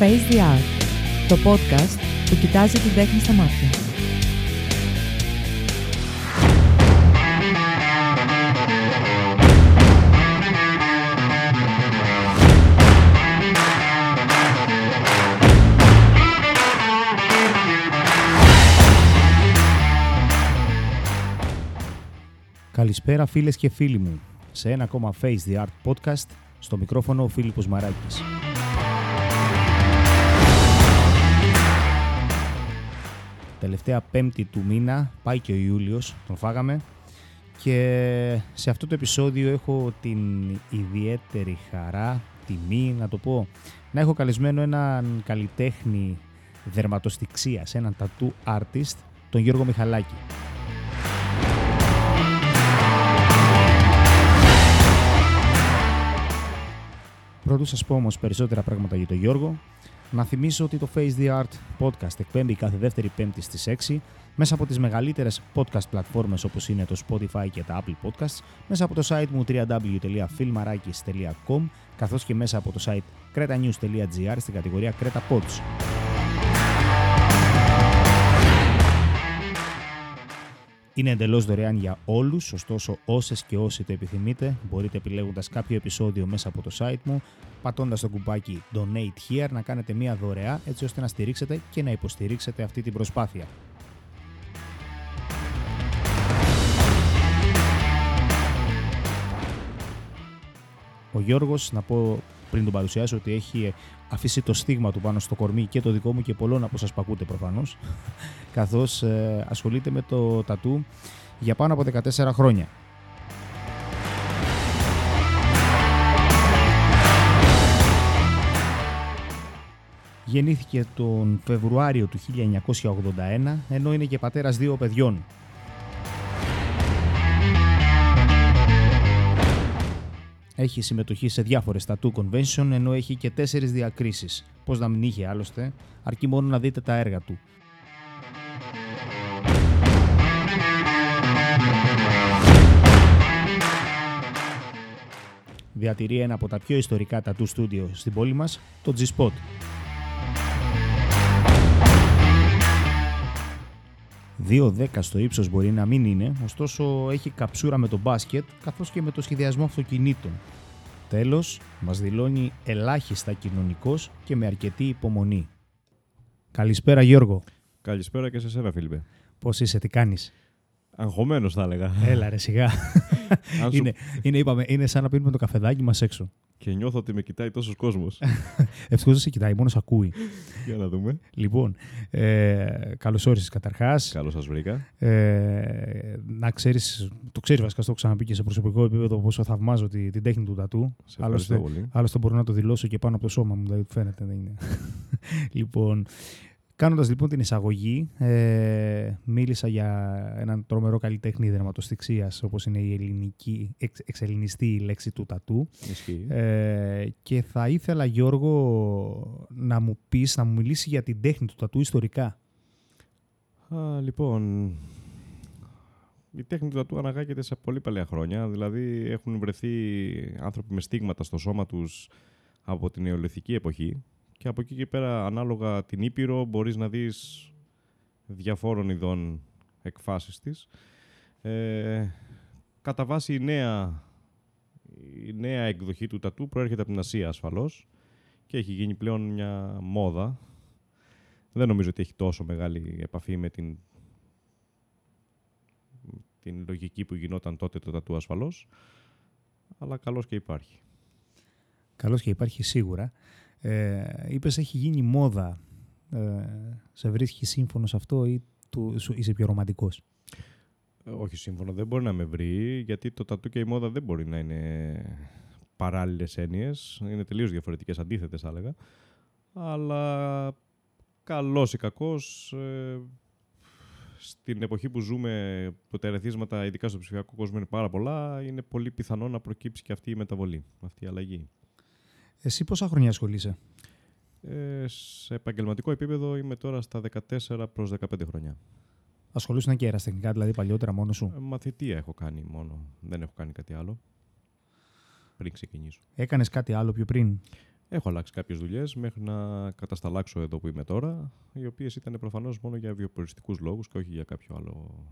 Face the Art, το podcast που κοιτάζει την τέχνη στα μάτια. Καλησπέρα φίλες και φίλοι μου σε ένα ακόμα Face the Art podcast στο μικρόφωνο ο Φίλιππος Μαράκης. Τελευταία πέμπτη του μήνα πάει και ο Ιούλιος, τον φάγαμε και σε αυτό το επεισόδιο έχω την ιδιαίτερη χαρά, τιμή να το πω, να έχω καλεσμένο έναν καλλιτέχνη δερματοστηξίας, έναν tattoo artist, τον Γιώργο Μιχαλάκη. Πρωτού σας πω όμως περισσότερα πράγματα για τον Γιώργο, να θυμίσω ότι το Face the Art podcast εκπέμπει κάθε δεύτερη πέμπτη στις 6 μέσα από τις μεγαλύτερες podcast πλατφόρμες όπως είναι το Spotify και τα Apple Podcasts, μέσα από το site μου www.filmarakis.com καθώς και μέσα από το site cretanews.gr στην κατηγορία Creta Pods. Είναι εντελώς δωρεάν για όλους, ωστόσο, όσες και όσοι το επιθυμείτε, μπορείτε επιλέγοντας κάποιο επεισόδιο μέσα από το site μου, πατώντας το κουμπάκι Donate Here να κάνετε μία δωρεά έτσι ώστε να στηρίξετε και να υποστηρίξετε αυτή την προσπάθεια. Ο Γιώργος, να πω πριν τον παρουσιάσω ότι έχει αφήσει το στίγμα του πάνω στο κορμί και το δικό μου και πολλών από σας που ακούτε προφανώς, καθώς ε, ασχολείται με το τατού για πάνω από 14 χρόνια. Γεννήθηκε τον Φεβρουάριο του 1981, ενώ είναι και πατέρας δύο παιδιών. Έχει συμμετοχή σε διάφορες tattoo convention, ενώ έχει και τέσσερις διακρίσεις. Πώς να μην είχε άλλωστε, αρκεί μόνο να δείτε τα έργα του. Διατηρεί ένα από τα πιο ιστορικά tattoo studio στην πόλη μας, το G-Spot. Δύο δέκα στο ύψος μπορεί να μην είναι, ωστόσο έχει καψούρα με το μπάσκετ καθώς και με το σχεδιασμό αυτοκινήτων. Τέλος, μας δηλώνει ελάχιστα κοινωνικός και με αρκετή υπομονή. Καλησπέρα Γιώργο. Καλησπέρα και σε σένα, Φίλιππε. Πώς είσαι, τι κάνεις; Αγχωμένος θα έλεγα. Έλα ρε σιγά. Αν σου- είναι, είναι, είπαμε, είναι σαν να πίνουμε το καφεδάκι μας έξω. Και νιώθω ότι με κοιτάει τόσος κόσμος. Ευτυχώς δεν σε κοιτάει, μόνος σε ακούει. Για να δούμε. λοιπόν, ε, καλώς όρισες καταρχάς. Καλώς σας βρήκα. Ε, να ξέρεις, το ξέρεις βασικά, στο έχω ξαναπεί και σε προσωπικό επίπεδο πόσο θαυμάζω τη- την τέχνη του τατού. Σε ευχαριστώ πολύ. Άλλωστε μπορώ να το δηλώσω και πάνω από το σώμα μου, δηλαδή φαίνεται δεν είναι. λοιπόν, κάνοντας λοιπόν την εισαγωγή, ε, μίλησα για έναν τρομερό καλλιτέχνη δερματοστηξίας, όπως είναι η ελληνική, εξ, εξελληνιστή η λέξη του τατού. Ισχύει. Ε, και θα ήθελα Γιώργο να μου πεις, να μου μιλήσει για την τέχνη του τατού ιστορικά. Α, λοιπόν, η τέχνη του τατού αναγάγεται σε πολύ παλιά χρόνια. Δηλαδή έχουν βρεθεί άνθρωποι με στίγματα στο σώμα τους από την νεολιθική εποχή και από εκεί και πέρα ανάλογα την Ήπειρο μπορείς να δεις διαφόρων ειδών εκφάσεις της. Ε, κατά βάση η νέα, η νέα εκδοχή του τατού προέρχεται από την Ασία ασφαλώς και έχει γίνει πλέον μια μόδα. Δεν νομίζω ότι έχει τόσο μεγάλη επαφή με την, την λογική που γινόταν τότε το τατού ασφαλώς, αλλά καλώς και υπάρχει. Καλώς και υπάρχει σίγουρα. Ε, είπες έχει γίνει μόδα. Ε, σε βρίσκει σύμφωνος σε αυτό ή του, σου, είσαι πιο ρομαντικός; Ε, Όχι σύμφωνο, δεν μπορεί να με βρει, γιατί το τατού και η μόδα δεν μπορεί να είναι παράλληλες έννοιες. Είναι τελείως διαφορετικές, αντίθετες θα έλεγα. Αλλά καλός ή κακός, ε, στην εποχή που ζούμε, που τα ερεθίσματα, ειδικά στο ψηφιακό κόσμο, είναι πάρα πολλά, είναι πολύ πιθανό να προκύψει και αυτή η μεταβολή, αυτή η αλλαγή. Εσύ πόσα χρόνια ασχολείσαι; Ε, σε επαγγελματικό επίπεδο είμαι τώρα στα 14 προς 15 χρόνια. Ασχολούσαν και αεραστεχνικά, δηλαδή παλιότερα μόνος σου; Ε, μαθητεία έχω κάνει μόνο, δεν έχω κάνει κάτι άλλο πριν ξεκινήσω. Έκανες κάτι άλλο πιο πριν; Έχω αλλάξει κάποιες δουλειές μέχρι να κατασταλάξω εδώ που είμαι τώρα, οι οποίες ήταν προφανώς μόνο για βιοποριστικούς λόγους και όχι για κάποιο άλλο.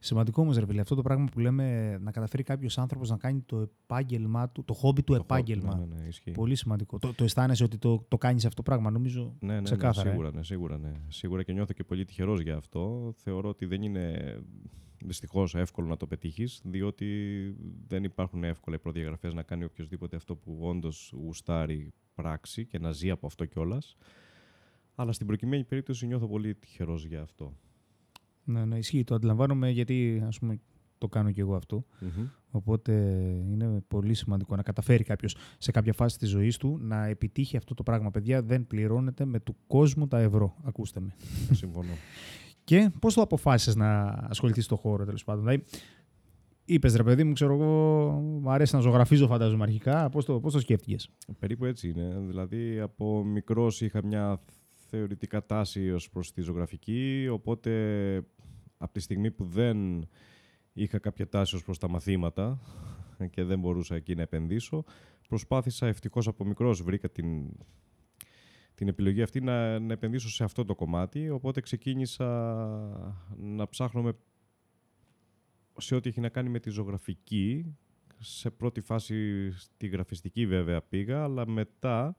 Σημαντικό όμως, ρε αυτό το πράγμα που λέμε να καταφέρει κάποιος άνθρωπος να κάνει το επάγγελμά του, το χόμπι του Το επάγγελμα. χόμπι, ναι, ναι, ισχύει. Πολύ σημαντικό. Το, το αισθάνεσαι ότι το, το κάνεις αυτό το πράγμα, νομίζω. Ναι, ναι, ναι, ξεκάθαρα, ε. σίγουρα, ναι, σίγουρα, ναι. Σίγουρα και νιώθω και πολύ τυχερός για αυτό. Θεωρώ ότι δεν είναι δυστυχώς εύκολο να το πετύχεις, διότι δεν υπάρχουν εύκολα προδιαγραφές να κάνει οποιοδήποτε αυτό που όντως γουστάρει πράξη και να ζει από αυτό κιόλας. Αλλά στην προκειμένη περίπτωση νιώθω πολύ τυχερός για αυτό. Ναι, ναι, ισχύει. Το αντιλαμβάνομαι γιατί ας πούμε, το κάνω κι εγώ αυτό. Μμμ. Οπότε είναι πολύ σημαντικό να καταφέρει κάποιος σε κάποια φάση της ζωής του να επιτύχει αυτό το πράγμα. Παιδιά, δεν πληρώνεται με του κόσμου τα ευρώ. Ακούστε με. Συμφωνώ. Και πώς το αποφάσισες να ασχοληθείς στο χώρο, τέλος πάντων; Δηλαδή, είπες ρε παιδί μου, ξέρω εγώ, μου αρέσει να ζωγραφίζω, φαντάζομαι αρχικά. Πώς το, πώς το σκέφτηκες; Περίπου έτσι είναι. Δηλαδή, από μικρός είχα μια θεωρητικά τάση ως προς τη ζωγραφική, οπότε από τη στιγμή που δεν είχα κάποια τάση ως προς τα μαθήματα και δεν μπορούσα εκεί να επενδύσω, προσπάθησα ευτυχώς από μικρός βρήκα την, την επιλογή αυτή να, να επενδύσω σε αυτό το κομμάτι, οπότε ξεκίνησα να ψάχνω με, σε ό,τι έχει να κάνει με τη ζωγραφική. Σε πρώτη φάση στη γραφιστική βέβαια πήγα, αλλά μετά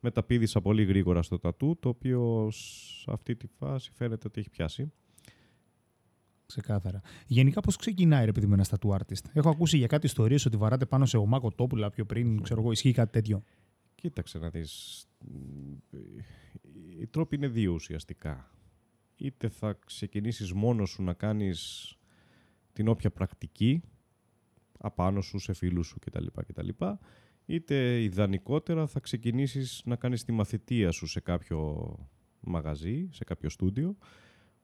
μεταπήδησα πολύ γρήγορα στο τατού, το οποίο σε αυτή τη φάση φαίνεται ότι έχει πιάσει. Ξεκάθαρα. Γενικά, πώς ξεκινάει ρε παιδί με ένα tattoo artist; Έχω ακούσει για κάτι ιστορίες ότι βαράτε πάνω σε ομά κοτόπουλα πιο πριν, ξέρω εγώ, ισχύει κάτι τέτοιο. Κοίταξε να δεις. Οι τρόποι είναι δύο ουσιαστικά. Είτε θα ξεκινήσεις μόνος σου να κάνεις την όποια πρακτική, απάνω σου, σε φίλους σου κτλ. κτλ. Είτε ιδανικότερα θα ξεκινήσεις να κάνεις τη μαθητεία σου σε κάποιο μαγαζί, σε κάποιο στούντιο,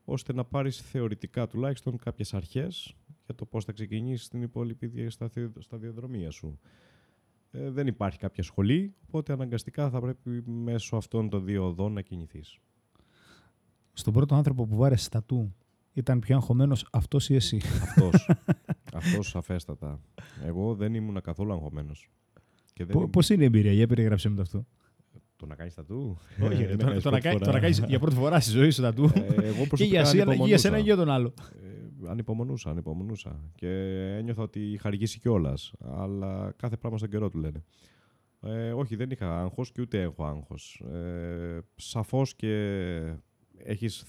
ώστε να πάρεις θεωρητικά τουλάχιστον κάποιες αρχές για το πώς θα ξεκινήσεις την υπόλοιπη δια- σταθη- σταδιοδρομία σου. Ε, δεν υπάρχει κάποια σχολή, οπότε αναγκαστικά θα πρέπει μέσω αυτών των δύο οδών να κινηθείς. Στον πρώτο άνθρωπο που βάρεσε τατού ήταν πιο αγχωμένος αυτός ή εσύ; Αυτός. αυτός σαφέστατα. Εγώ δεν ήμουν καθόλου αγχωμένος. Και δεν ήμουν- Πώς είναι η εμπειρία, για περιγράψε με το αυτό. Το να κάνεις τατού. Όχι, Ε, ρε, να το, κάνεις το, να, πρώτη κάνει- το φορά. να κάνεις για πρώτη φορά στη ζωή σου τατού. Ε, εγώ και για, προσωπικά εσύ, αλλά- για εσένα ανυπομονούσα. και για τον άλλο. Ε, ανυπομονούσα, ανυπομονούσα. Και ένιωθα ότι είχα αργήσει κιόλας. Αλλά κάθε πράγμα στον καιρό του λένε. Ε, όχι, δεν είχα άγχος και ούτε έχω άγχος. Ε, σαφώς και έχεις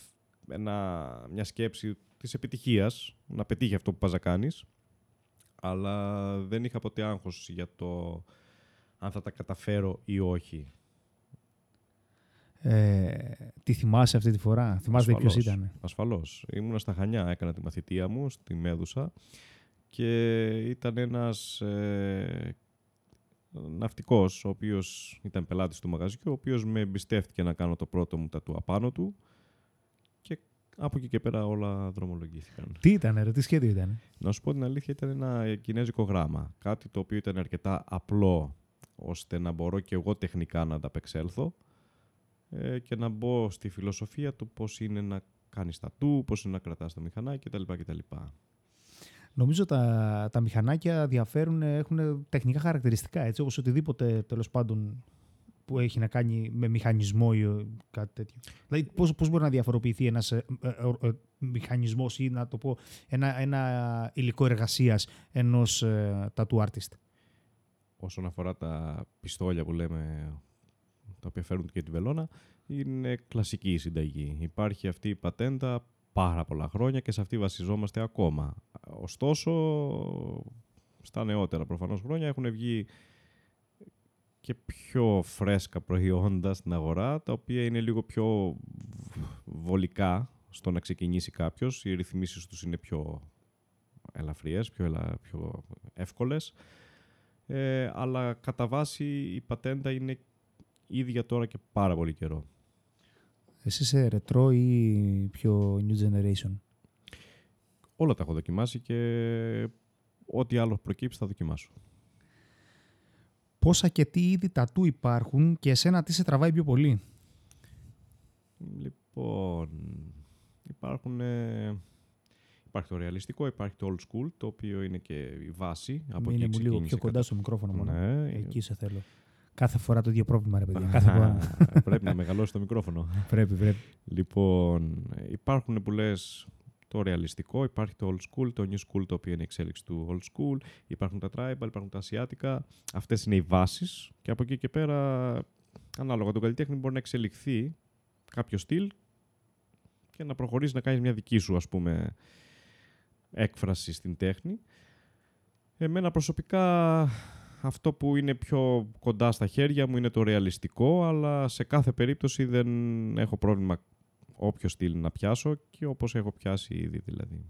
ένα, μια σκέψη της επιτυχίας, να πετύχει αυτό που πας να κάνεις, αλλά δεν είχα ποτέ άγχος για το αν θα τα καταφέρω ή όχι. Ε, τι θυμάσαι αυτή τη φορά, θυμάσαι ποιος Ασφαλώς. ήταν. Ασφαλώς. Ήμουνα στα Χανιά, έκανα τη μαθητεία μου στη Μέδουσα και ήταν ένας ε, ναυτικός, ο οποίος ήταν πελάτης του μαγαζιού, ο οποίος με εμπιστεύτηκε να κάνω το πρώτο μου τατού απάνω του και από εκεί και πέρα όλα δρομολογήθηκαν. Τι ήταν, ρε, τι σχέδιο ήταν. Να σου πω την αλήθεια, ήταν ένα κινέζικο γράμμα. Κάτι το οποίο ήταν αρκετά απλό ώστε να μπορώ και εγώ τεχνικά να ανταπεξέλθω ε, και να μπω στη φιλοσοφία του πώς είναι να κάνεις τατού, πώς είναι να κρατάς το μηχανάκι κτλ. κτλ. Νομίζω τα, τα μηχανάκια διαφέρουν, έχουν τεχνικά χαρακτηριστικά, έτσι, όπως οτιδήποτε τέλος πάντων που έχει να κάνει με μηχανισμό ή ε, κάτι τέτοιο. Δηλαδή, πώς, πώς μπορεί να διαφοροποιηθεί ένας ε, ε, ε, ε, μηχανισμός ή να το πω ένα, ένα υλικό εργασίας ενός ε, tattoo artist; Όσον αφορά τα πιστόλια που λέμε, τα οποία φέρνουν και τη βελόνα, είναι κλασική η συνταγή. Υπάρχει αυτή η πατέντα πάρα πολλά χρόνια και σε αυτή βασιζόμαστε ακόμα. Ωστόσο, στα νεότερα προφανώς χρόνια έχουν βγει και πιο φρέσκα προϊόντα στην αγορά, τα οποία είναι λίγο πιο βολικά στο να ξεκινήσει κάποιος. Οι ρυθμίσεις τους είναι πιο ελαφριές, πιο, ελα... πιο εύκολες. Ε, αλλά κατά βάση η πατέντα είναι ίδια τώρα και πάρα πολύ καιρό. Εσύ είσαι ρετρό ή πιο new generation; Όλα τα έχω δοκιμάσει και ό,τι άλλο προκύψει θα δοκιμάσω. Πόσα και τι είδη τατού υπάρχουν και εσένα τι σε τραβάει πιο πολύ; Λοιπόν, υπάρχουν... ε, Υπάρχει το ρεαλιστικό, υπάρχει το old school, το οποίο είναι και η βάση. Από είναι εκεί μου λίγο ξεκίνησε πιο κοντά κατά- στο μικρόφωνο μόνο. Ναι, Εκεί σε θέλω. Κάθε φορά το ίδιο πρόβλημα, ρε παιδιά. Κάθε φορά. πρέπει να μεγαλώσει το μικρόφωνο. πρέπει, πρέπει. Λοιπόν, υπάρχουν που λες το ρεαλιστικό, υπάρχει το old school, το new school το οποίο είναι εξέλιξη του old school, υπάρχουν τα tribal, υπάρχουν τα ασιάτικα. Αυτές είναι οι βάσεις και από εκεί και πέρα, ανάλογα τον καλλιτέχνη, μπορεί να εξελιχθεί κάποιο στυλ και να προχωρήσει να κάνει μια δική σου, ας πούμε, έκφραση στην τέχνη. Εμένα προσωπικά αυτό που είναι πιο κοντά στα χέρια μου είναι το ρεαλιστικό, αλλά σε κάθε περίπτωση δεν έχω πρόβλημα όποιο στυλ να πιάσω και όπως έχω πιάσει ήδη δηλαδή.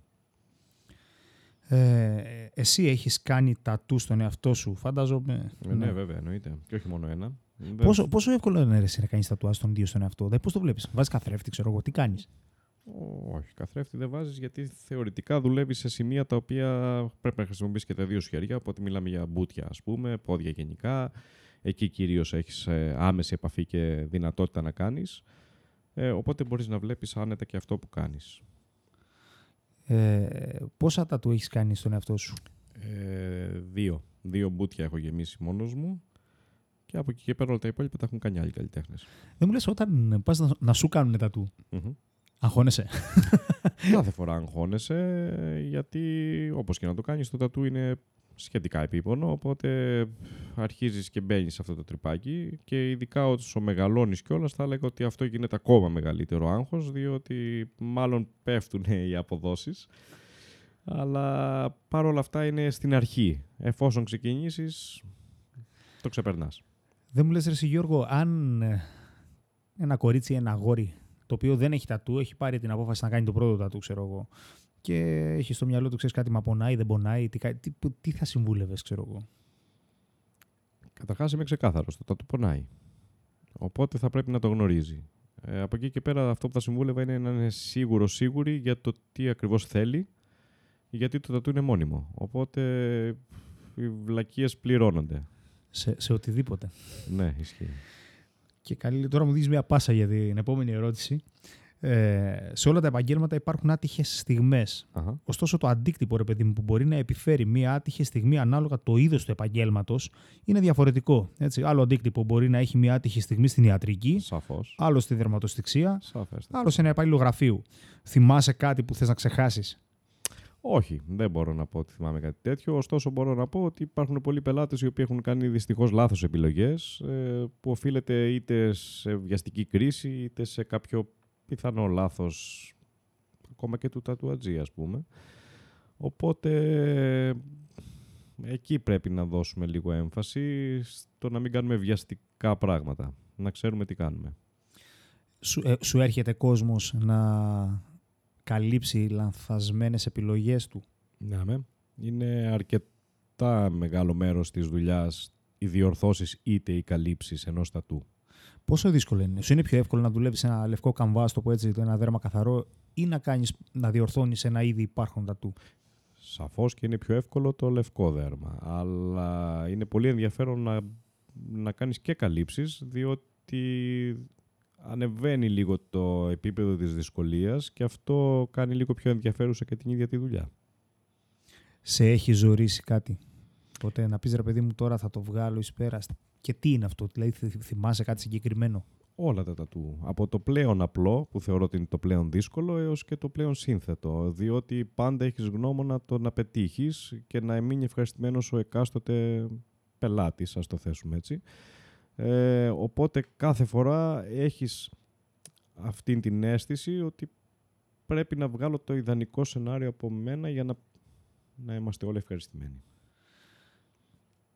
Ε, εσύ έχεις κάνει τατού στον εαυτό σου, φαντάζομαι. Ε, ναι, ναι, βέβαια, εννοείται. Και όχι μόνο ένα. Πόσο, πόσο εύκολο είναι να κάνεις τατουά στον ίδιο στον εαυτό, δηλαδή πώς το βλέπεις, βάζεις καθρέφτη, ξέρω εγώ, τι κάνεις; Όχι, καθρέφτη δεν βάζεις γιατί θεωρητικά δουλεύει σε σημεία τα οποία πρέπει να χρησιμοποιήσει και τα δύο σου χέρια. Οπότε μιλάμε για μπούτια, ας πούμε, πόδια γενικά. Εκεί κυρίως έχεις ε, άμεση επαφή και δυνατότητα να κάνεις. Ε, οπότε μπορείς να βλέπεις άνετα και αυτό που κάνεις. Ε, πόσα τα του έχεις κάνει στον εαυτό σου, ε, Δύο. Δύο μπούτια έχω γεμίσει μόνος μου. Και από εκεί και πέρα όλα τα υπόλοιπα τα έχουν κάνει άλλοι καλλιτέχνες. Δεν μου λες όταν πας να, να, σου κάνουν τα του. Αγχώνεσαι. Κάθε φορά αγχώνεσαι, γιατί όπως και να το κάνεις, το τατού είναι σχετικά επίπονο, οπότε αρχίζεις και μπαίνεις σε αυτό το τρυπάκι και ειδικά όσο μεγαλώνεις κιόλας θα έλεγα ότι αυτό γίνεται ακόμα μεγαλύτερο άγχος, διότι μάλλον πέφτουν οι αποδόσεις. Αλλά παρόλα αυτά είναι στην αρχή. Εφόσον ξεκινήσεις, το ξεπερνάς. Δεν μου λες ρε Γιώργο, αν ε, ένα κορίτσι, ένα αγόρι το οποίο δεν έχει τατού, έχει πάρει την απόφαση να κάνει το πρώτο τατού, ξέρω εγώ. Και έχει στο μυαλό του, ξέρεις κάτι, μα πονάει, δεν πονάει, τι, τι, τι θα συμβούλευες, ξέρω εγώ. Καταρχάς είμαι ξεκάθαρος. Το τατού πονάει. Οπότε θα πρέπει να το γνωρίζει. Ε, από εκεί και πέρα, αυτό που θα συμβούλευα είναι να είναι σίγουρο, σίγουρη για το τι ακριβώς θέλει, γιατί το τατού είναι μόνιμο. Οπότε οι βλακίες πληρώνονται. Σε, σε οτιδήποτε. Ναι, ισχύει. Και καλή, τώρα μου δίνεις μια πάσα για την επόμενη ερώτηση. Ε, σε όλα τα επαγγέλματα υπάρχουν άτυχες στιγμές. Ωστόσο, το αντίκτυπο, ρε παιδί μου, που μπορεί να επιφέρει μια άτυχη στιγμή ανάλογα το είδος του επαγγέλματος είναι διαφορετικό. Έτσι. Άλλο αντίκτυπο μπορεί να έχει μια άτυχη στιγμή στην ιατρική, Σαφώς. άλλο στη δερματοστηξία, άλλο σε ένα υπάλληλο γραφείου. Θυμάσαι κάτι που θες να ξεχάσεις; Όχι, δεν μπορώ να πω ότι θυμάμαι κάτι τέτοιο. Ωστόσο, μπορώ να πω ότι υπάρχουν πολλοί πελάτες οι οποίοι έχουν κάνει δυστυχώς λάθος επιλογές ε, που οφείλεται είτε σε βιαστική κρίση είτε σε κάποιο πιθανό λάθος ακόμα και του τατουατζή, ας πούμε. Οπότε εκεί πρέπει να δώσουμε λίγο έμφαση στο να μην κάνουμε βιαστικά πράγματα. Να ξέρουμε τι κάνουμε. Σου, ε, σου έρχεται κόσμος να καλύψει λανθασμένες επιλογές του. Ναι, με. Είναι αρκετά μεγάλο μέρος της δουλειάς οι διορθώσεις είτε οι καλύψεις ενός τατού. Πόσο δύσκολο είναι. Σου είναι πιο εύκολο να δουλεύεις ένα λευκό καμβά, το πω έτσι, ένα δέρμα καθαρό, ή να κάνεις, να διορθώνεις ένα ήδη υπάρχον τατού; Σαφώς και είναι πιο εύκολο το λευκό δέρμα. Αλλά είναι πολύ ενδιαφέρον να, να κάνεις και καλύψεις, διότι ανεβαίνει λίγο το επίπεδο της δυσκολίας και αυτό κάνει λίγο πιο ενδιαφέρουσα και την ίδια τη δουλειά. Σε έχει ζωρίσει κάτι; Ποτέ να πεις ρε παιδί μου τώρα θα το βγάλω εις πέρας. Και τι είναι αυτό, δηλαδή θυμάσαι κάτι συγκεκριμένο; Όλα τα τατού. Από το πλέον απλό, που θεωρώ ότι είναι το πλέον δύσκολο, έως και το πλέον σύνθετο. Διότι πάντα έχεις γνώμονα το να πετύχεις και να μείνει ευχαριστημένος ο εκάστοτε πελάτης, ας το θέσουμε έτσι. Ε, οπότε κάθε φορά έχεις αυτή την αίσθηση ότι πρέπει να βγάλω το ιδανικό σενάριο από μένα για να, να είμαστε όλοι ευχαριστημένοι.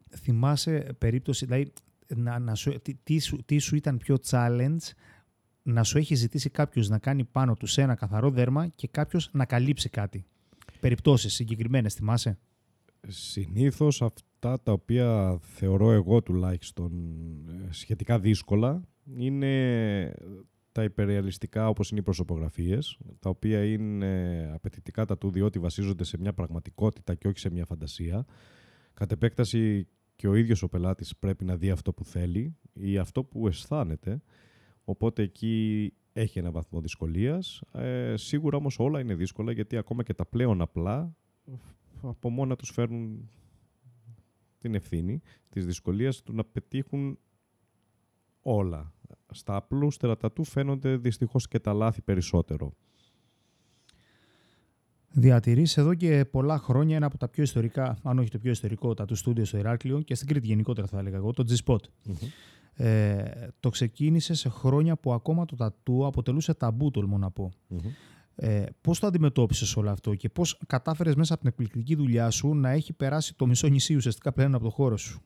Θυμάσαι περίπτωση, δηλαδή, να, να σου, τι, σου, τι σου ήταν πιο challenge να σου έχει ζητήσει κάποιος να κάνει πάνω του σε ένα καθαρό δέρμα και κάποιος να καλύψει κάτι. Περιπτώσεις συγκεκριμένες, θυμάσαι; Συνήθως αυτά τα οποία θεωρώ εγώ τουλάχιστον ε, σχετικά δύσκολα είναι τα υπερρεαλιστικά όπως είναι οι προσωπογραφίες, τα οποία είναι απαιτητικά τα του διότι βασίζονται σε μια πραγματικότητα και όχι σε μια φαντασία. Κατ' επέκταση και ο ίδιος ο πελάτης πρέπει να δει αυτό που θέλει ή αυτό που αισθάνεται, οπότε εκεί έχει ένα βαθμό δυσκολίας. Ε, σίγουρα όμως όλα είναι δύσκολα γιατί ακόμα και τα πλέον απλά από μόνα τους φέρνουν την ευθύνη της δυσκολίας του να πετύχουν όλα. Στα απλούστερα τατού φαίνονται δυστυχώς και τα λάθη περισσότερο. Διατηρείς εδώ και πολλά χρόνια ένα από τα πιο ιστορικά, αν όχι το πιο ιστορικό, τα του στούντιο στο Ηράκλειο και στην Κρήτη γενικότερα θα έλεγα εγώ, το G-Spot. Ε, το ξεκίνησε σε χρόνια που ακόμα το τατού αποτελούσε ταμπού, τολμώ να πω. Ε, πώς το αντιμετώπισες όλο αυτό και πώς κατάφερες μέσα από την εκπληκτική δουλειά σου να έχει περάσει το μισό νησί ουσιαστικά πλέον από το χώρο σου;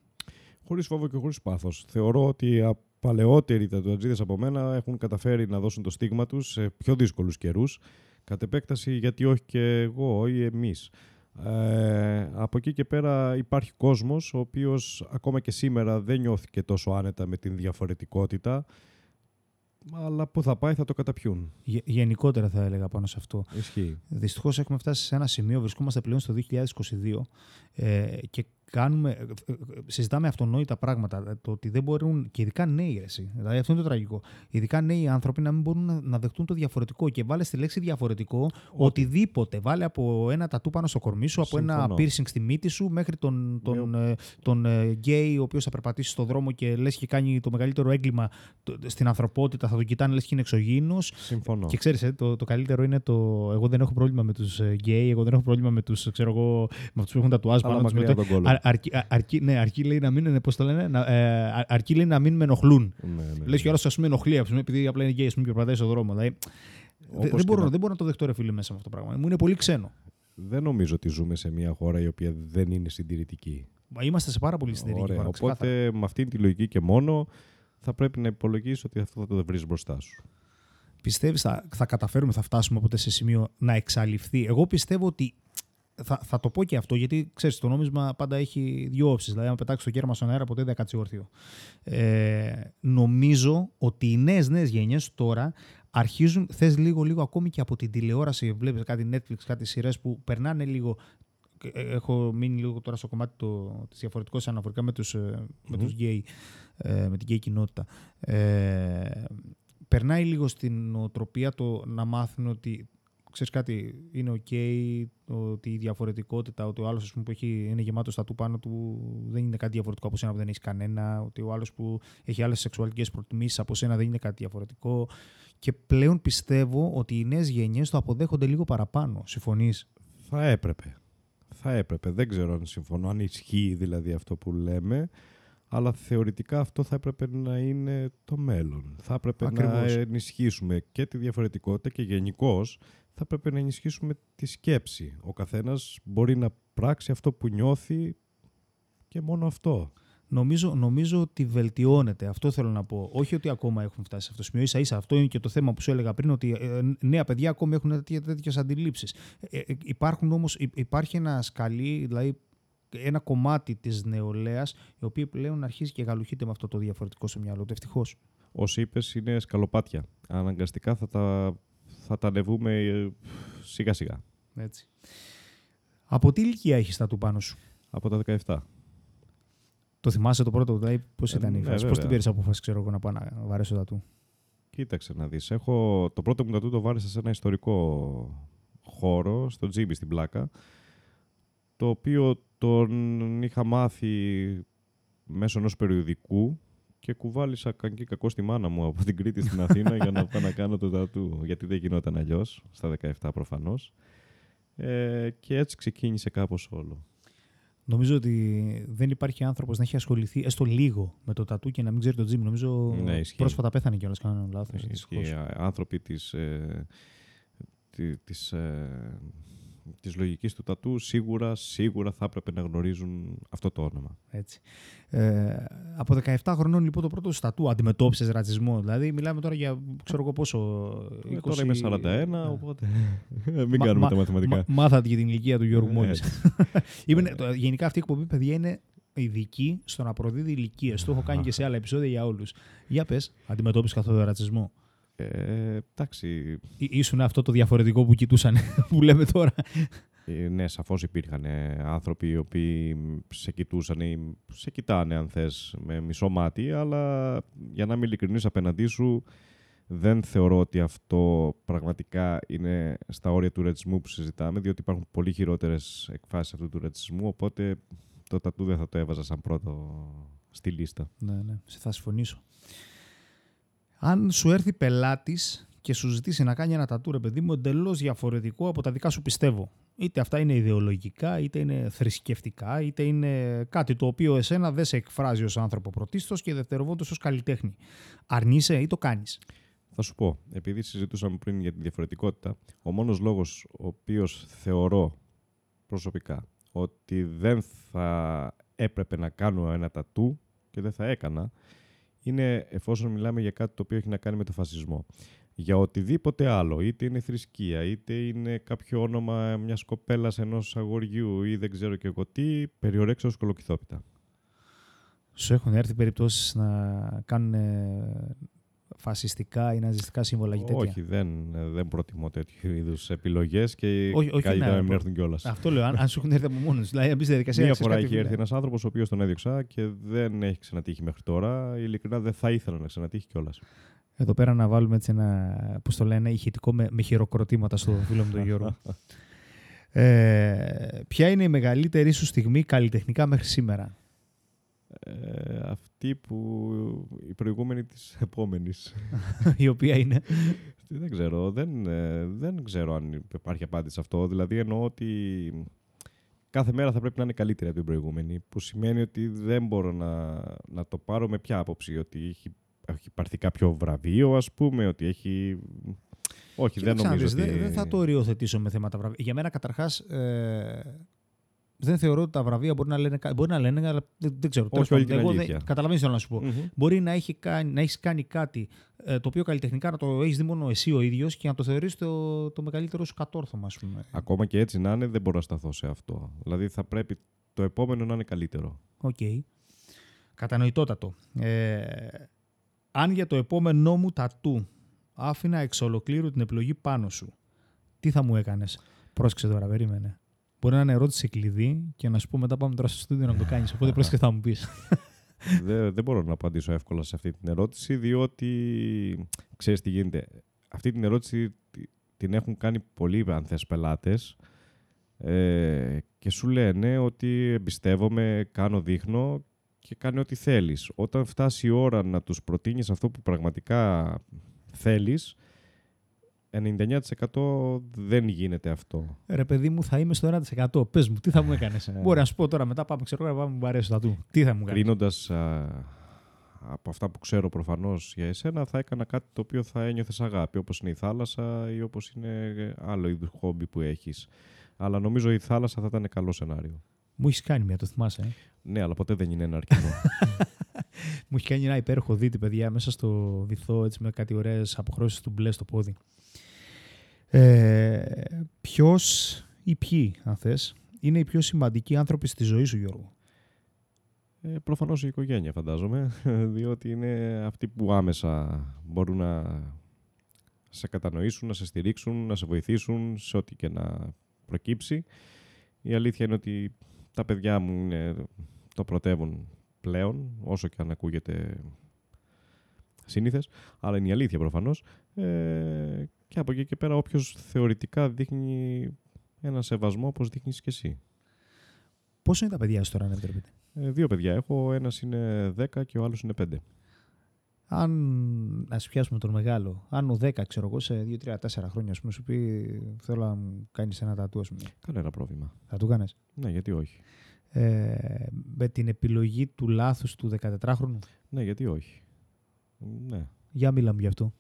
Χωρίς φόβο και χωρίς πάθος. Θεωρώ ότι οι παλαιότεροι τατουατζίδες από μένα έχουν καταφέρει να δώσουν το στίγμα τους σε πιο δύσκολους καιρούς. Κατ' επέκταση γιατί όχι και εγώ ή εμείς. Ε, από εκεί και πέρα υπάρχει κόσμος ο οποίος ακόμα και σήμερα δεν νιώθηκε τόσο άνετα με την διαφορετικότητα αλλά που θα πάει θα το καταπιούν. γενικότερα θα έλεγα πάνω σε αυτό. Ισχύει. Δυστυχώς έχουμε φτάσει σε ένα σημείο, βρισκόμαστε πλέον στο 2022 ε, και κάνουμε, ε, ε, συζητάμε αυτονόητα πράγματα. Το ότι δεν μπορούν, και ειδικά νέοι, εσύ, δηλαδή αυτό είναι το τραγικό. Ειδικά νέοι άνθρωποι να μην μπορούν να, δεχτούν το διαφορετικό. Και βάλε στη λέξη διαφορετικό οτιδήποτε. Βάλε από ένα τατού πάνω στο κορμί σου, από ένα piercing στη μύτη σου, μέχρι τον, τον, ε, τον, γκέι, ο οποίος θα περπατήσει στον δρόμο και λες και κάνει το μεγαλύτερο έγκλημα στην ανθρωπότητα. Θα τον κοιτάνε, λες και είναι εξωγήινος. Συμφωνώ. Και ξέρεις, το, το καλύτερο είναι το. Εγώ δεν έχω πρόβλημα με τους γκέι, εγώ δεν έχω πρόβλημα με τους που έχουν τατουάζ πάνω τους αρκεί, αρκεί, ναι, αρκεί λέει να μην, πώς το λένε, να, ε, αρκεί λέει να μην με ενοχλούν. Ναι, ναι, Λες και ναι. ας πούμε ενοχλεί, ας πούμε, επειδή απλά είναι γκέι, ας πούμε, και περπατάει στον δρόμο. Δηλαδή, δεν, μπορώ, να... δεν μπορώ να το δεχτώ ρε φίλε μέσα με αυτό το πράγμα. Μου είναι πολύ ξένο. Δεν νομίζω ότι ζούμε σε μια χώρα η οποία δεν είναι συντηρητική. Μα είμαστε σε πάρα πολύ συντηρητική χώρα. Οπότε με αυτή τη λογική και μόνο θα πρέπει να υπολογίσει ότι αυτό θα το βρεις μπροστά σου. Πιστεύεις θα, θα καταφέρουμε, θα φτάσουμε ποτέ σε σημείο να εξαλειφθεί; Εγώ πιστεύω ότι θα, θα το πω και αυτό, γιατί ξέρεις, το νόμισμα πάντα έχει δύο όψεις. Δηλαδή, αν πετάξεις το κέρμα στον αέρα, ποτέ δεν κάτσει όρθιο. Ε, νομίζω ότι οι νέες νέες γενιές τώρα αρχίζουν, θες λίγο, λίγο ακόμη και από την τηλεόραση, βλέπεις κάτι Netflix, κάτι σειρές που περνάνε λίγο. Ε, έχω μείνει λίγο τώρα στο κομμάτι της διαφορετικότητας αναφορικά με τους, mm-hmm. με τους gay, ε, με την gay κοινότητα. Ε, περνάει λίγο στη νοοτροπία το να μάθουν ότι ξέρεις κάτι, είναι οκ ότι η διαφορετικότητα, ότι ο άλλος που έχει, είναι γεμάτος τατού πάνω του δεν είναι κάτι διαφορετικό από σένα που δεν έχεις κανένα, ότι ο άλλος που έχει άλλες σεξουαλικές προτιμήσεις από σένα δεν είναι κάτι διαφορετικό. Και πλέον πιστεύω ότι οι νέες γενιές το αποδέχονται λίγο παραπάνω. Συμφωνείς; Θα έπρεπε. Θα έπρεπε. Δεν ξέρω αν συμφωνώ, αν ισχύει δηλαδή αυτό που λέμε αλλά θεωρητικά αυτό θα έπρεπε να είναι το μέλλον. Θα έπρεπε να ενισχύσουμε και τη διαφορετικότητα και γενικώς θα πρέπει να ενισχύσουμε τη σκέψη. Ο καθένας μπορεί να πράξει αυτό που νιώθει και μόνο αυτό. Νομίζω, νομίζω ότι βελτιώνεται. Αυτό θέλω να πω. Όχι ότι ακόμα έχουν φτάσει σε αυτό το σημείο. σα ίσα αυτό είναι και το θέμα που σου έλεγα πριν, ότι ε, νέα παιδιά ακόμα έχουν τέτοιες αντιλήψεις. Ε, ε, υπάρχουν όμως, υπάρχει ένα σκαλί, δηλαδή ένα κομμάτι της νεολαίας, η οποία πλέον αρχίζει και γαλουχείται με αυτό το διαφορετικό στο μυαλό του. Ευτυχώς. Όσοι είπες, είναι σκαλοπάτια. Αναγκαστικά θα τα θα τα ανεβούμε ε, σιγά σιγά. Έτσι. Από τι ηλικία έχεις τα του πάνω σου; Από τα 17. Το θυμάσαι το πρώτο, δηλαδή πώς ήταν η ε, φάση, ναι, πώς την πήρες απόφαση ξέρω εγώ να πάω να βαρέσω τα του; Κοίταξε να δεις. Έχω... Το πρώτο μου τατού το βάρεσα σε ένα ιστορικό χώρο, στο Τζίμπι στην Πλάκα, το οποίο τον είχα μάθει μέσω ενός περιοδικού και κουβάλισα κακή κακό στη μάνα μου από την Κρήτη στην Αθήνα για να πάω να κάνω το τατού. Γιατί δεν γινόταν αλλιώς, στα 17 προφανώς. Ε, και έτσι ξεκίνησε κάπως όλο. Νομίζω ότι δεν υπάρχει άνθρωπος να έχει ασχοληθεί έστω λίγο με το τατού και να μην ξέρει το τζιμ. Νομίζω ναι, πρόσφατα πέθανε κιόλας. Κάνω λάθος. Άνθρωποι της. Ε, της, ε, της λογικής του τατού σίγουρα, σίγουρα θα έπρεπε να γνωρίζουν αυτό το όνομα. Έτσι. Ε, από 17 χρονών λοιπόν το πρώτο τατού αντιμετώπισες ρατσισμό. Δηλαδή μιλάμε τώρα για ξέρω εγώ πόσο... 20... Ε, τώρα είμαι 41, ναι. οπότε μην κάνουμε τα μαθηματικά. μάθατε για την ηλικία του Γιώργου μόλις. γενικά αυτή η εκπομπή παιδιά είναι ειδική στο να προδίδει ηλικίε. Το έχω κάνει και σε άλλα επεισόδια για όλους. Για πες, αντιμετώπισες καθόλου ρατσισμό; Ε, εντάξει. Ήσουν αυτό το διαφορετικό που κοιτούσαν, που λέμε τώρα. Ε, ναι, σαφώς υπήρχαν ε, άνθρωποι οι οποίοι σε κοιτούσαν ή σε κοιτάνε αν θες με μισό μάτι, αλλά για να είμαι ειλικρινής απέναντί σου δεν θεωρώ ότι αυτό πραγματικά είναι στα όρια του ρατσισμού που συζητάμε, διότι υπάρχουν πολύ χειρότερες εκφάσεις αυτού του ρατσισμού, οπότε το τατού δεν θα το έβαζα σαν πρώτο στη λίστα. Ναι, ναι, σε θα συμφωνήσω. Αν σου έρθει πελάτης και σου ζητήσει να κάνει ένα τατού, ρε παιδί μου, εντελώς διαφορετικό από τα δικά σου πιστεύω. Είτε αυτά είναι ιδεολογικά, είτε είναι θρησκευτικά, είτε είναι κάτι το οποίο εσένα δεν σε εκφράζει ως άνθρωπο πρωτίστως και δευτεροβόντως ως καλλιτέχνη. Αρνείσαι ή το κάνεις; Θα σου πω, επειδή συζητούσαμε πριν για τη διαφορετικότητα, ο μόνος λόγος ο οποίος θεωρώ προσωπικά ότι δεν θα έπρεπε να κάνω ένα τατού και δεν θα έκανα, είναι εφόσον μιλάμε για κάτι το οποίο έχει να κάνει με το φασισμό. Για οτιδήποτε άλλο, είτε είναι θρησκεία, είτε είναι κάποιο όνομα μιας κοπέλας ενός αγοριού ή δεν ξέρω και εγώ τι, περιορέξω σκολοκυθόπιτα. Σου έχουν έρθει περιπτώσεις να κάνουν φασιστικά ή ναζιστικά σύμβολα και τέτοια; Όχι, δεν, δεν προτιμώ τέτοιου είδους επιλογές και όχι, όχι καλύτερα να να μην έρθουν κιόλας. Αυτό λέω, αν, αν σου έχουν έρθει από μόνος Δηλαδή, αν μπεις στη διαδικασία. Μία ξέρεις φορά κάτι έχει έρθει φίλε. ένας άνθρωπος ο οποίος τον έδιωξα και δεν έχει ξανατύχει μέχρι τώρα. Ειλικρινά δεν θα ήθελα να ξανατύχει κιόλας. Εδώ πέρα να βάλουμε έτσι ένα, πώς το λένε, ηχητικό με, με χειροκροτήματα στο φίλο μου τον Γιώργο. Ε, ποια είναι η μεγαλύτερη σου στιγμή καλλιτεχνικά μέχρι σήμερα; Ε, αυτή που η προηγούμενη της επόμενης. η οποία είναι. δεν ξέρω. Δεν, ε, δεν ξέρω αν υπάρχει απάντηση σε αυτό. Δηλαδή εννοώ ότι κάθε μέρα θα πρέπει να είναι καλύτερη από την προηγούμενη. Που σημαίνει ότι δεν μπορώ να, να το πάρω με ποια άποψη. Ότι έχει, έχει πάρθει κάποιο βραβείο, ας πούμε. Ότι έχει... Όχι, δεν Κοίταξε να νομίζω δεις, ότι... δεν, δεν θα το οριοθετήσω με θέματα βραβεία. Για μένα, καταρχάς, ε, δεν θεωρώ ότι τα βραβεία μπορεί να λένε, κα- μπορεί να λένε αλλά δεν, δεν ξέρω. Όχι Τέλος όλη πάντων, την εγώ αλήθεια. δεν, καταλαβαίνεις τι θέλω να σου πω. Μμμ. Μπορεί να, έχει κάνει, να έχεις κάνει κάτι ε, το οποίο καλλιτεχνικά να το έχεις δει μόνο εσύ ο ίδιος και να το θεωρείς το, το μεγαλύτερο σου κατόρθωμα, ας πούμε. Ακόμα και έτσι να είναι, δεν μπορώ να σταθώ σε αυτό. Δηλαδή θα πρέπει το επόμενο να είναι καλύτερο. Οκ. Κατανοητότατο. Ε, αν για το επόμενό μου τατού άφηνα εξ ολοκλήρου την επιλογή πάνω σου, τι θα μου έκανες; Πρόσεξε τώρα, περίμενε. Μπορεί να είναι ερώτηση κλειδί και να σου πω μετά πάμε τώρα στο στούντιο να το κάνεις. Οπότε πρόσεξε θα μου πεις. δεν, δεν μπορώ να απαντήσω εύκολα σε αυτή την ερώτηση, διότι ξέρεις τι γίνεται. Αυτή την ερώτηση τη- την έχουν κάνει πολλοί αν θες πελάτες ε, και σου λένε ότι εμπιστεύομαι, κάνω, δείχνω και κάνει ό,τι θέλεις. Όταν φτάσει η ώρα να τους προτείνεις αυτό που πραγματικά θέλεις, 99% δεν γίνεται αυτό. Ρε παιδί μου, θα είμαι στο 1%. Πες μου, τι θα μου έκανες; Ε. Μπορεί να σου πω τώρα μετά πάμε, ξέρω, εγώ, πάμε μου αρέσει το τατού. Τι θα μου κάνεις; Κρίνοντα από αυτά που ξέρω προφανώς για εσένα, θα έκανα κάτι το οποίο θα ένιωθες αγάπη, όπως είναι η θάλασσα ή όπως είναι άλλο είδους χόμπι που έχεις. Αλλά νομίζω η θάλασσα θα ήταν καλό σενάριο. Μου έχεις κάνει μια, το θυμάσαι. Ε; Ναι, αλλά ποτέ δεν είναι ένα αρκετό. Μου έχει κάνει ένα υπέροχο δίτη, παιδιά, μέσα στο βυθό, έτσι με κάτι ωραίες αποχρώσεις του μπλε στο πόδι. Ε, Ποιος ή ποιοι, αν θες, είναι οι πιο σημαντικοί άνθρωποι στη ζωή σου, Γιώργο; ε, Προφανώς η οικογένεια, φαντάζομαι, διότι είναι αυτοί που άμεσα μπορούν να σε κατανοήσουν, να σε στηρίξουν, να σε βοηθήσουν σε ό,τι και να προκύψει. Η αλήθεια είναι ότι τα παιδιά μου είναι το πρωτεύουν πλέον, όσο και αν ακούγεται σύνηθες, αλλά είναι η αλήθεια προφανώς. Ε, και από εκεί και πέρα όποιος θεωρητικά δείχνει ένα σεβασμό όπως δείχνεις και εσύ. Πόσο είναι τα παιδιά σου τώρα, αν επιτρέπετε; Ε, δύο παιδιά έχω, ένας είναι 10 και ο άλλος είναι 5. Αν ας πιάσουμε τον μεγάλο, αν ο 10, ξέρω εγώ, σε 2-3-4 χρόνια, ας πούμε, σου πει θέλω να μου κάνεις ένα τατού, ας πούμε. Κανένα πρόβλημα. Θα του κάνεις; Ναι, γιατί όχι. Ε, με την επιλογή του λάθους του 14χρονου. Ναι, γιατί όχι. Ναι. Για μιλάμε γι' αυτό.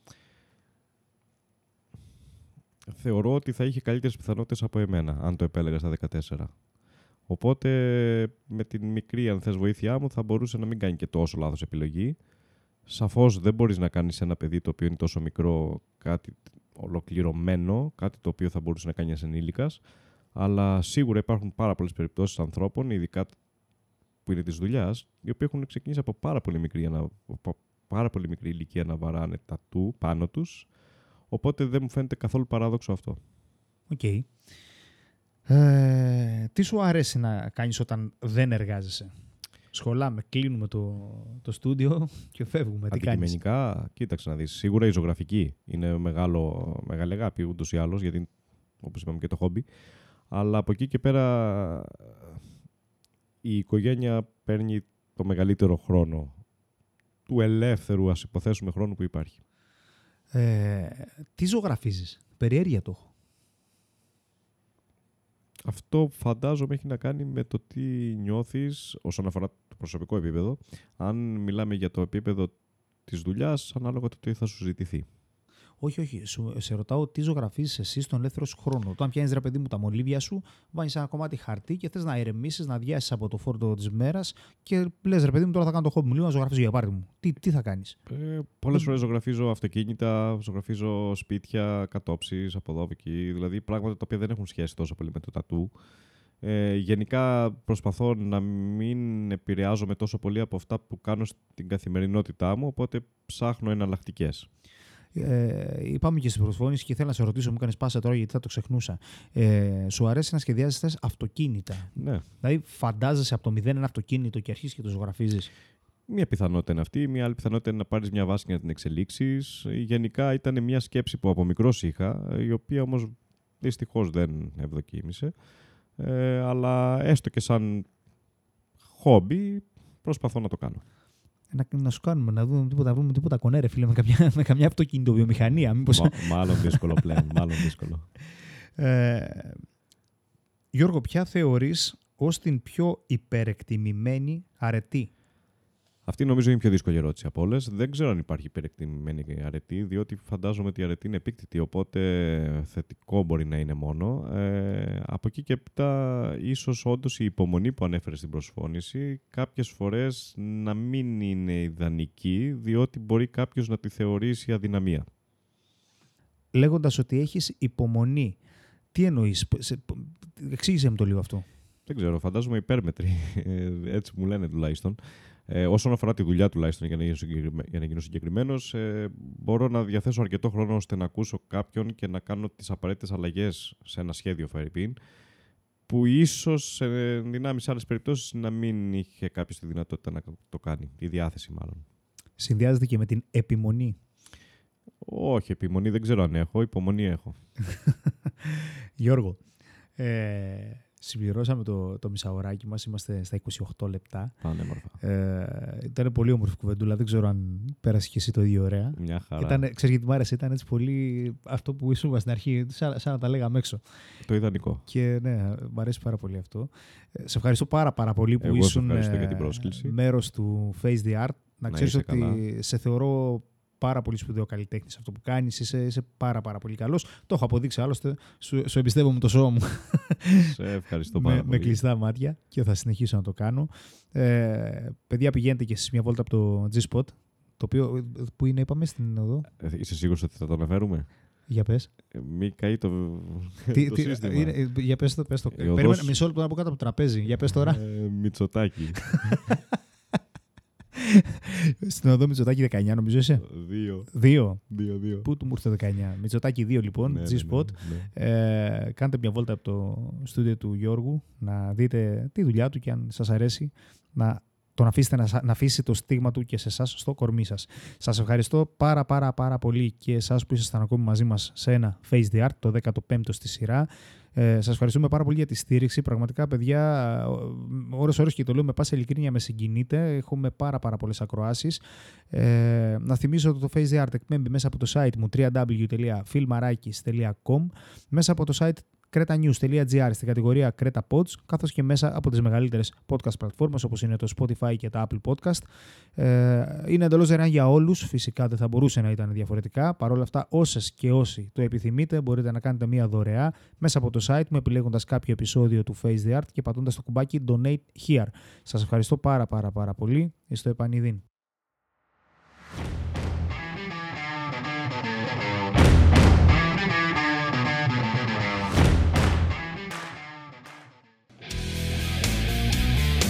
Θεωρώ ότι θα είχε καλύτερες πιθανότητες από εμένα, αν το επέλεγα στα 14. Οπότε, με την μικρή, αν θες, βοήθειά μου, θα μπορούσε να μην κάνει και τόσο λάθος επιλογή. Σαφώς δεν μπορείς να κάνεις ένα παιδί το οποίο είναι τόσο μικρό κάτι ολοκληρωμένο, κάτι το οποίο θα μπορούσε να κάνει ένας ενήλικας, αλλά σίγουρα υπάρχουν πάρα πολλές περιπτώσεις ανθρώπων, ειδικά που είναι της δουλειάς, οι οποίοι έχουν ξεκινήσει από πάρα πολύ μικρή, ανα- από πάρα πολύ μικρή ηλικία να βαράνε τατού πάνω τους, οπότε δεν μου φαίνεται καθόλου παράδοξο αυτό. Οκ. Ε, τι σου αρέσει να κάνεις όταν δεν εργάζεσαι; Σχολάμε, κλείνουμε το, το στούντιο και φεύγουμε. Τι κάνεις; Αντικειμενικά, κοίταξε να δεις. Σίγουρα η ζωγραφική είναι μεγάλο, μεγάλη αγάπη ούτως ή άλλως, γιατί όπως είπαμε και το χόμπι. Αλλά από εκεί και πέρα η οικογένεια παίρνει το μεγαλύτερο χρόνο του ελεύθερου, ας υποθέσουμε, χρόνου που υπάρχει. Ε, τι ζωγραφίζεις; Περιέργεια το έχω. Αυτό φαντάζομαι έχει να κάνει με το τι νιώθεις όσον αφορά το προσωπικό επίπεδο. Αν μιλάμε για το επίπεδο της δουλειάς, ανάλογα το τι θα σου ζητηθεί. Όχι, όχι. Σου, σε ρωτάω τι ζωγραφίζεις εσύ στον ελεύθερο σου χρόνο. Όταν πιάνεις ρε παιδί μου τα μολύβια σου, βάλει ένα κομμάτι χαρτί και θες να ηρεμήσεις, να διάσεις από το φόρτο της μέρας και λες ρε παιδί μου, τώρα θα κάνω το χόμπι μου λίγο να ζωγραφίζω για πάρτι μου. Τι, τι θα κάνεις; Ε, Πολλές φορές ζωγραφίζω αυτοκίνητα, ζωγραφίζω σπίτια, κατόψεις από εδώ από εκεί. Δηλαδή πράγματα τα οποία δεν έχουν σχέση τόσο πολύ με το τατού. Ε, γενικά προσπαθώ να μην επηρεάζομαι τόσο πολύ από αυτά που κάνω στην καθημερινότητά μου, οπότε ψάχνω εναλλακτικές. Ε, είπαμε και στην προσφώνηση και θέλω να σε ρωτήσω, μου έκανες πάσα τώρα γιατί θα το ξεχνούσα. Ε, σου αρέσει να σχεδιάζεις αυτοκίνητα. Ναι. Δηλαδή, φαντάζεσαι από το μηδέν ένα αυτοκίνητο και αρχίζει και το ζωγραφίζεις. Μία πιθανότητα είναι αυτή. Μία άλλη πιθανότητα είναι να πάρεις μια βάση και να την εξελίξεις. Γενικά ήταν μια σκέψη που από μικρός είχα, η οποία όμως δυστυχώς δεν ευδοκίμησε. Ε, αλλά έστω και σαν χόμπι προσπαθώ να το κάνω. Να, να σου κάνουμε, να δούμε τίποτα, βρούμε τίποτα κονέρε, φίλε, με καμιά, με καμιά αυτοκινητοβιομηχανία. Μήπως... Μα, μάλλον δύσκολο πλέον, μάλλον δύσκολο. Ε, Γιώργο, ποια θεωρείς ως την πιο υπερεκτιμημένη αρετή; Αυτή νομίζω είναι η πιο δύσκολη ερώτηση από όλες. Δεν ξέρω αν υπάρχει υπερεκτιμημένη αρετή, διότι φαντάζομαι ότι η αρετή είναι επίκτητη, οπότε θετικό μπορεί να είναι μόνο. Ε, από εκεί και έπειτα, ίσως όντως η υπομονή που ανέφερες στην προσφώνηση, κάποιες φορές να μην είναι ιδανική, διότι μπορεί κάποιος να τη θεωρήσει αδυναμία. Λέγοντας ότι έχεις υπομονή, τι εννοείς, εξήγησε μου το λίγο αυτό. Δεν ξέρω, φαντάζομαι υπέρμετρη. Ε, έτσι μου λένε τουλάχιστον. Ε, όσον αφορά τη δουλειά τουλάχιστον για να γίνω, για να γίνω συγκεκριμένος, ε, μπορώ να διαθέσω αρκετό χρόνο ώστε να ακούσω κάποιον και να κάνω τις απαραίτητες αλλαγές σε ένα σχέδιο Firebin που ίσως σε δυνάμεις σε άλλες περιπτώσεις να μην είχε κάποιος τη δυνατότητα να το κάνει, η διάθεση μάλλον. Συνδυάζεται και με την επιμονή. Όχι, επιμονή δεν ξέρω αν έχω, υπομονή έχω. Γιώργο, ε, Συμπληρώσαμε το, το μισάωράκι μας, είμαστε στα 28 λεπτά. Πανέμορφα. Ε, ήταν πολύ όμορφη κουβεντούλα, δεν ξέρω αν πέρασε και εσύ το ίδιο ωραία. Μια χαρά. Ήταν, ξέρεις γιατί μου άρεσε, ήταν έτσι πολύ αυτό που ήσουν στην αρχή, σαν, σαν να τα λέγαμε έξω. Το ιδανικό. Και ναι, μου αρέσει πάρα πολύ αυτό. Ε, σε ευχαριστώ πάρα πάρα πολύ που Εγώ ήσουν για την πρόσκληση. μέρος του Face the Art. Να, να ξέρεις ότι καλά. σε θεωρώ πάρα πολύ σπουδαίο καλλιτέχνη αυτό που κάνεις. Είσαι, είσαι πάρα, πάρα πολύ καλός. Το έχω αποδείξει άλλωστε. Σου, σου εμπιστεύομαι το σώμα μου. Σε ευχαριστώ πάρα με, πολύ. Με κλειστά μάτια και θα συνεχίσω να το κάνω. Ε, παιδιά, πηγαίνετε και εσεί μια βόλτα από το G-Spot. Το οποίο, που είναι, είπαμε, στην οδό. Ε, είσαι σίγουρος ότι θα το αναφέρουμε; Για πες. Ε, μη καεί το, τι, το τι, σύστημα. Είναι, για πες το. Πες το. οδός... Περίμενε μισό λεπτό να πω κάτω από το τραπέζι. Για πες τώρα. Ε, Μητσοτάκι. Στην οδό Μητσοτάκη 19, νομίζω είσαι; Δύο. Δύο. Δύο, δύο. Πού του μου ήρθε 19. Μητσοτάκη 2 λοιπόν, Ναι, ναι, G-Spot. ναι, ναι. Ε, κάντε μια βόλτα από το στούντιο του Γιώργου να δείτε τη δουλειά του και αν σας αρέσει να τον αφήσετε να, να αφήσει το στίγμα του και σε εσάς στο κορμί σας. Σας ευχαριστώ πάρα πάρα πάρα πολύ και εσάς που ήσασταν ακόμη μαζί μας σε ένα Face the Art, το 15ο στη σειρά. Ε, Σας ευχαριστούμε πάρα πολύ για τη στήριξη. Πραγματικά, παιδιά, ώρες ώρες και το λέω με πάσα ειλικρίνεια με συγκινείτε. Έχουμε πάρα, πάρα πολλές ακροάσεις. Ε, να θυμίσω ότι το Face the Art εκπέμπει μέσα από το site μου www.filmarakis.com μέσα από το site cretanews.gr στην κατηγορία Creta Pods, καθώς και μέσα από τις μεγαλύτερες podcast πλατφόρμες όπως είναι το Spotify και τα Apple Podcast. Ε, είναι εντελώς δωρεάν για όλους, φυσικά δεν θα μπορούσε να ήταν διαφορετικά. Παρ' όλα αυτά, όσες και όσοι το επιθυμείτε, μπορείτε να κάνετε μία δωρεά μέσα από το site μου, επιλέγοντας κάποιο επεισόδιο του Face the Art και πατώντας το κουμπάκι Donate Here. Σας ευχαριστώ πάρα πάρα πάρα πολύ. Στο επανειδήν.